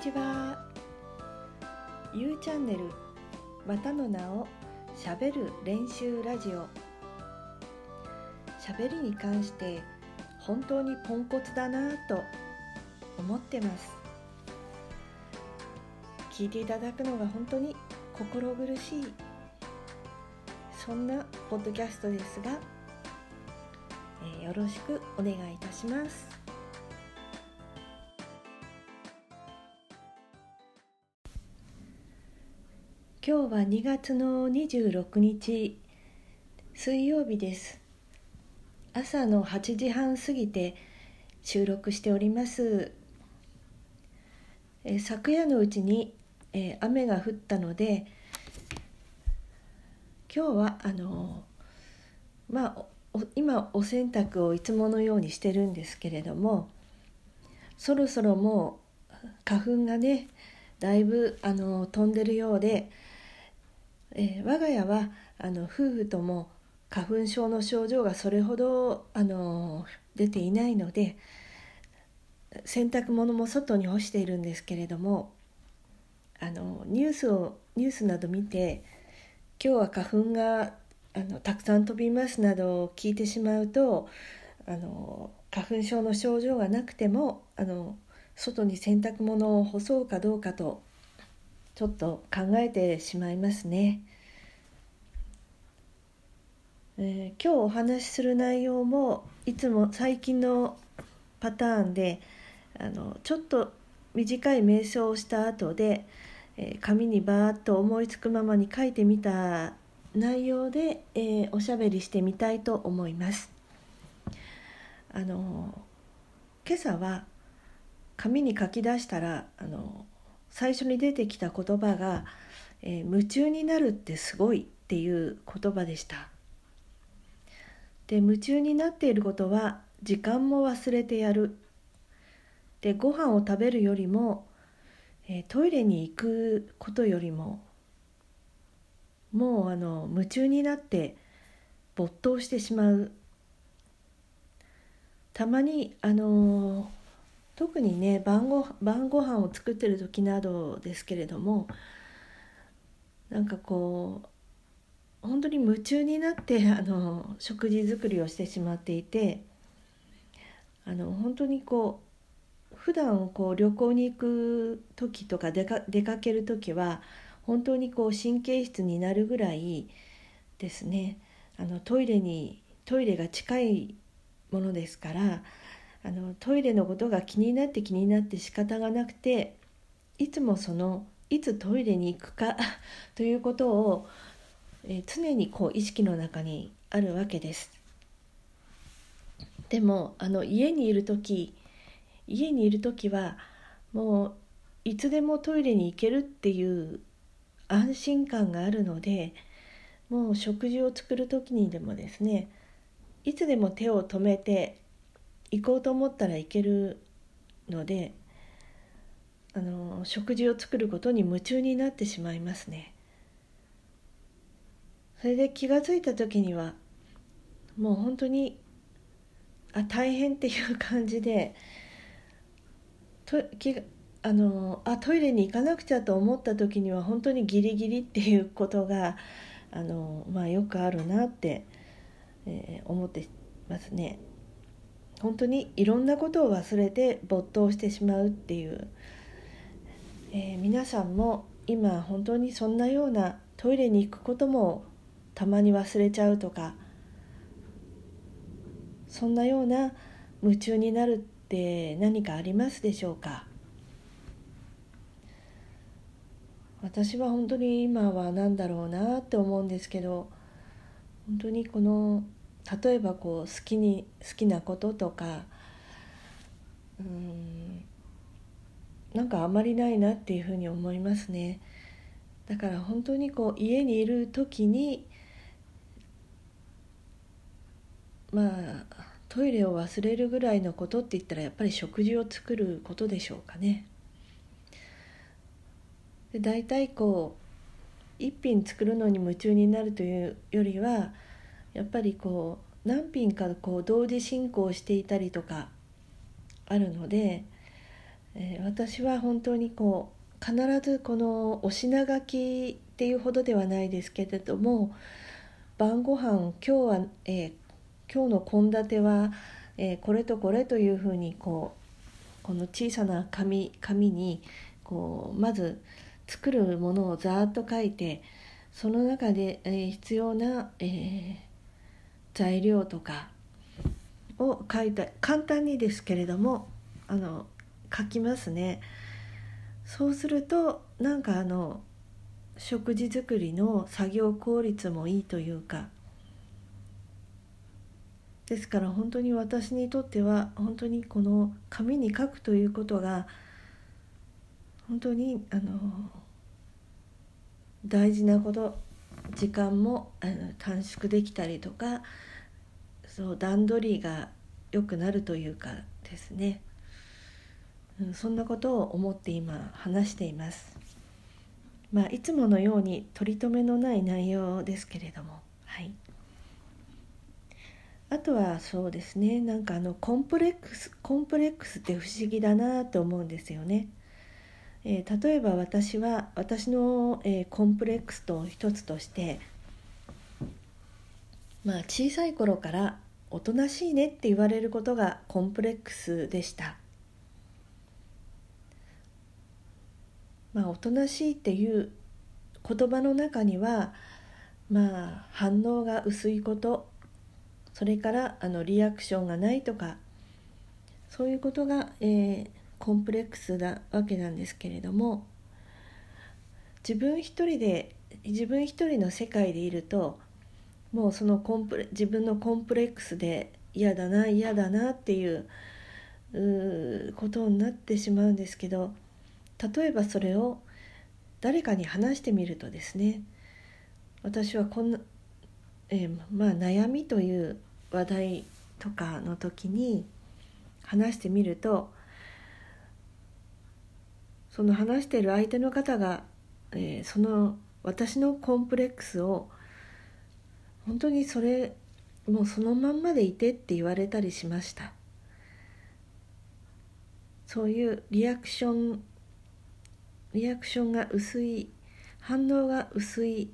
ちは。You チャンネルまたの名をしゃべる練習ラジオ。しゃべりに関して本当にポンコツだなぁと思ってます。聞いていただくのが本当に心苦しい。そんなポッドキャストですが、えーよろしくお願いいたします。今日は2月の26日水曜日です。朝の8時半過ぎて収録しております。え昨夜のうちに、え雨が降ったので今日はあのまあお今お洗濯をいつものようにしてるんですけれどもそろそろもう花粉がねだいぶあの飛んでるようで、えー我が家はあの夫婦とも花粉症の症状がそれほどあの出ていないので洗濯物も外に干しているんですけれどもあのニュースをニュースなど見て今日は花粉があのたくさん飛びますなどを聞いてしまうとあの花粉症の症状がなくてもあの外に洗濯物を干そうかどうかとちょっと考えてしまいますね。えー今日お話しする内容もいつも最近のパターンであのちょっと短い瞑想をした後で、えー紙にバーッと思いつくままに書いてみた内容で、えーおしゃべりしてみたいと思います。あの今朝は紙に書き出したらあの最初に出てきた言葉が、えー夢中になるってすごい」っていう言葉でした。で夢中になっていることは時間も忘れてやるでご飯を食べるよりも、えートイレに行くことよりももうあの夢中になって没頭してしまうたまにあのー特にね晩ご晩ご飯を作ってる時などですけれどもなんかこう本当に夢中になって あの食事作りをしてしまっていてあの本当にこう普段こう旅行に行く時とか出か出かける時は本当にこう神経質になるぐらいですね。あのトイレにトイレが近いものですからあのトイレのことが気になって気になって仕方がなくていつもそのいつトイレに行くか ということをえー常にこう意識の中にあるわけです。でもあの家にいる時家にいる時はもういつでもトイレに行けるっていう安心感があるのでもう食事を作る時にでもですねいつでも手を止めて行こうと思ったら行けるのであの食事を作ることに夢中になってしまいますね。それで気が付いた時にはもう本当にあ大変っていう感じでと気があのあトイレに行かなくちゃと思った時には本当にギリギリっていうことがあの、まあ、よくあるなって、えー思ってますね。本当にいろんなことを忘れて没頭してしまうっていう、えー皆さんも今本当にそんなようなトイレに行くこともたまに忘れちゃうとかそんなような夢中になるって何かありますでしょうか？私は本当に今は何だろうなって思うんですけど本当にこの例えばこう好きに好きなこととかうんなんかあまりないなっていうふうに思いますねだから本当にこう家にいる時にまあトイレを忘れるぐらいのことって言ったらやっぱり食事を作ることでしょうかね。で大体こう一品作るのに夢中になるというよりはやっぱりこう何品かこう同時進行していたりとかあるのでえー、私は本当にこう必ずこのお品書きっていうほどではないですけれども晩ご飯今日は、えー、今日の献立は、えー、これとこれというふうにこうこの小さな紙紙にこうまず作るものをざーっと書いてその中で、えー、必要な、えー、材料とかを書いた簡単にですけれどもあの書きますね。そうするとなんかあの食事作りの作業効率もいいというかですから本当に私にとっては本当にこの紙に書くということが本当にあの大事なこと時間もあの短縮できたりとかそう段取りが良くなるというかですね、うん、そんなことを思って今話しています。まあ、いつものように取り留めのない内容ですけれどもはい。あとはそうですねなんかあのコンプレックスコンプレックスって不思議だなと思うんですよね。えー、例えば私は私の、えー、コンプレックスと一つとしてまあ小さい頃からおとなしいねって言われることがコンプレックスでした。まあおとなしいっていう言葉の中にはまあ反応が薄いことそれからあのリアクションがないとかそういうことが、えー、コンプレックスなわけなんですけれども自分一人で自分一人の世界でいるともうそのコンプレ自分のコンプレックスで嫌だな嫌だなっていうことになってしまうんですけど例えばそれを誰かに話してみるとですね私はこんな、えー、まあ悩みという話題とかの時に話してみるとその話してる相手の方が、えー、その私のコンプレックスを本当にそれもうそのまんまでいてって言われたりしました。そういうリアクションリアクションが薄い反応が薄い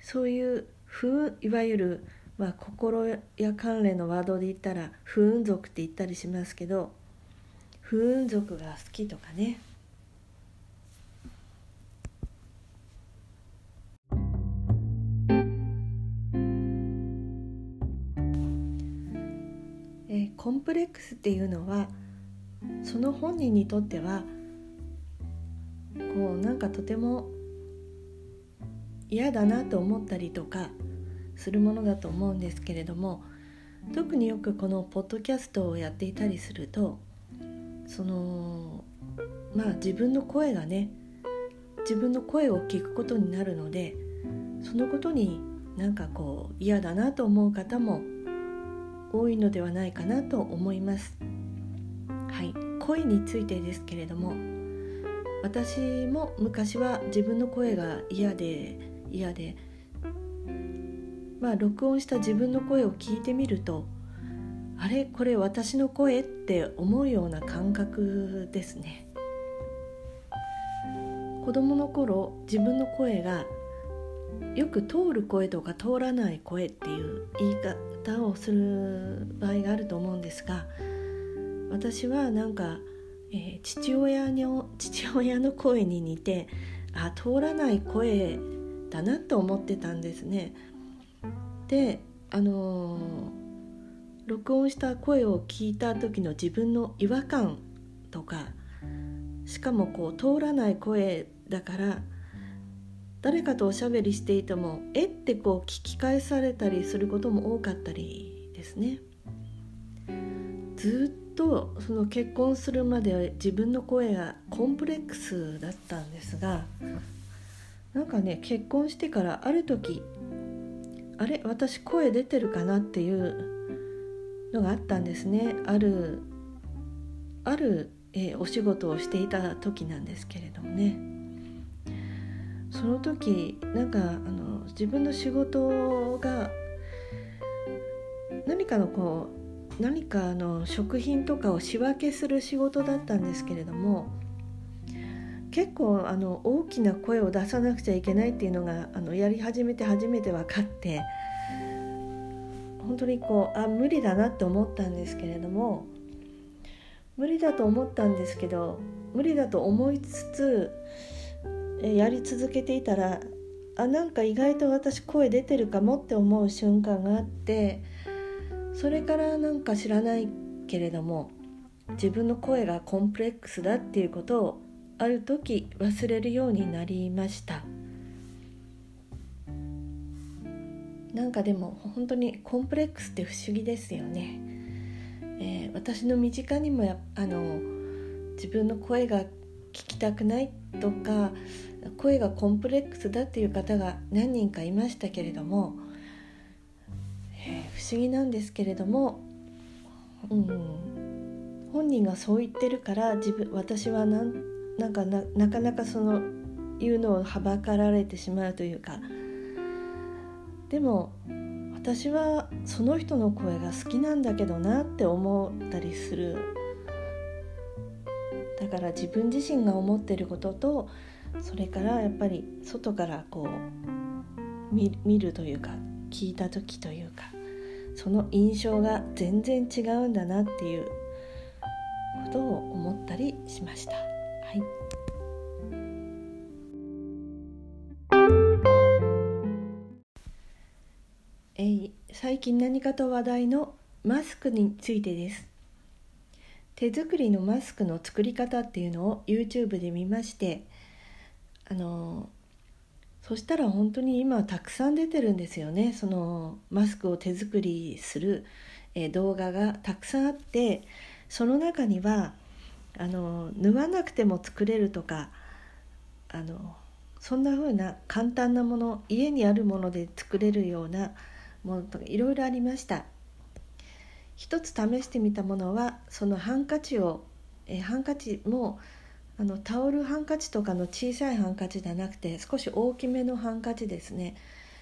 そういう不いわゆるまあ、心や関連のワードで言ったら不運族って言ったりしますけど不運族が好きとかね。コンプレックスっていうのはその本人にとってはこうなんかとても嫌だなと思ったりとかするものだと思うんですけれども特によくこのポッドキャストをやっていたりするとそのまあ自分の声がね自分の声を聞くことになるのでそのことになんかこう嫌だなと思う方も多いのではないかなと思います。はい、声についてですけれども私も昔は自分の声が嫌で嫌でまあ、録音した自分の声を聞いてみるとあれ？これ私の声？って思うような感覚ですね。子供の頃自分の声がよく通る声とか通らない声っていう言い方をする場合があると思うんですが私はなんか、えー、父親の父親の声に似てあ通らない声だなと思ってたんですね。であのー、録音した声を聞いた時の自分の違和感とかしかもこう通らない声だから誰かとおしゃべりしていても「え？っ?」てこう聞き返されたりすることも多かったりですね。ずっとその結婚するまで自分の声がコンプレックスだったんですがなんかね結婚してからある時あれ？私声出てるかなっていうのがあったんですねあるある、えー、お仕事をしていた時なんですけれどもねその時なんかあの自分の仕事が何かのこう何かの食品とかを仕分けする仕事だったんですけれども結構あの大きな声を出さなくちゃいけないっていうのがあのやり始めて初めて分かって本当にこうあ無理だなって思ったんですけれども無理だと思ったんですけど無理だと思いつつやり続けていたらあなんか意外と私声出てるかもって思う瞬間があってそれからなんか知らないけれども自分の声がコンプレックスだっていうことをある時忘れるようになりました。なんかでも本当にコンプレックスって不思議ですよね、えー、私の身近にもやあの自分の声が聞きたくないとか声がコンプレックスだっていう方が何人かいましたけれども、えー、不思議なんですけれども、うん、本人がそう言ってるから自分私はなんなんかななかなかその言うのをはばかられてしまうというか。でも私はその人の声が好きなんだけどなって思ったりする。だから自分自身が思ってることとそれからやっぱり外からこう見るというか聞いた時というかその印象が全然違うんだなっていうことを思ったりしました。はいえー、最近何かと話題のマスクについてです手作りのマスクの作り方っていうのを YouTube で見ましてあのそしたら本当に今たくさん出てるんですよね。そのマスクを手作りする、え動画がたくさんあってその中にはあの縫わなくても作れるとかあのそんな風な簡単なもの家にあるもので作れるようなものとかいろいろありました。一つ試してみたものはそのハンカチをえハンカチもあのタオルハンカチとかの小さいハンカチじゃなくて少し大きめのハンカチですね。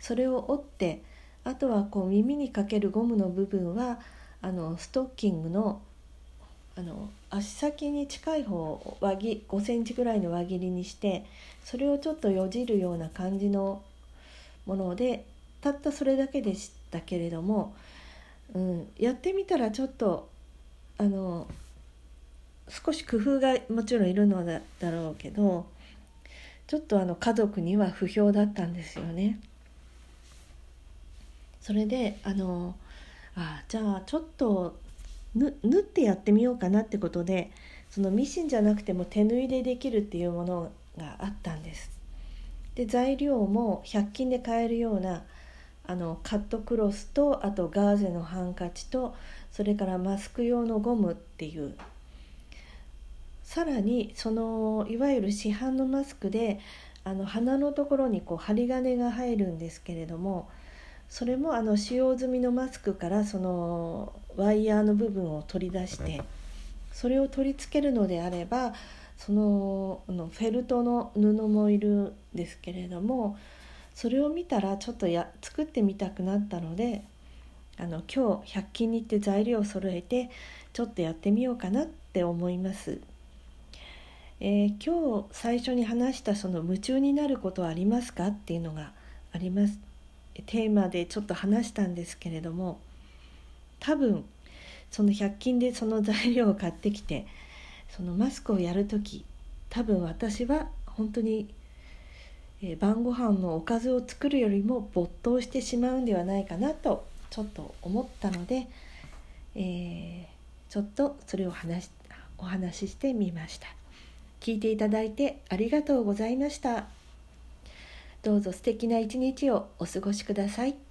それを折ってあとはこう耳にかけるゴムの部分はあのストッキングのあの足先に近い方を輪切5センチぐらいの輪切りにしてそれをちょっとよじるような感じのものでたったそれだけでしたけれども、うん、やってみたらちょっとあの少し工夫がもちろんいるのだろうけどちょっとあの家族には不評だったんですよね。それであのあじゃあちょっと縫ってやってみようかなってことでそのミシンじゃなくても手縫いでできるっていうものがあったんです。で材料も100均で買えるようなあのカットクロスとあとガーゼのハンカチとそれからマスク用のゴムっていうさらにそのいわゆる市販のマスクであの鼻のところにこう針金が入るんですけれどもそれもあの使用済みのマスクからそのワイヤーの部分を取り出してそれを取り付けるのであればそののフェルトの布もいるんですけれどもそれを見たらちょっとや作ってみたくなったのであの今日100均に行って材料を揃えてちょっとやってみようかなって思います。えー、今日最初に話したその夢中になることはありますかっていうのがありますテーマでちょっと話したんですけれども多分その100均でその材料を買ってきてそのマスクをやる時多分私は本当に、えー、晩ご飯のおかずを作るよりも没頭してしまうんではないかなとちょっと思ったので、えー、ちょっとそれを話お話ししてみました。聞いていただいてありがとうございました。どうぞ素敵な一日をお過ごしください。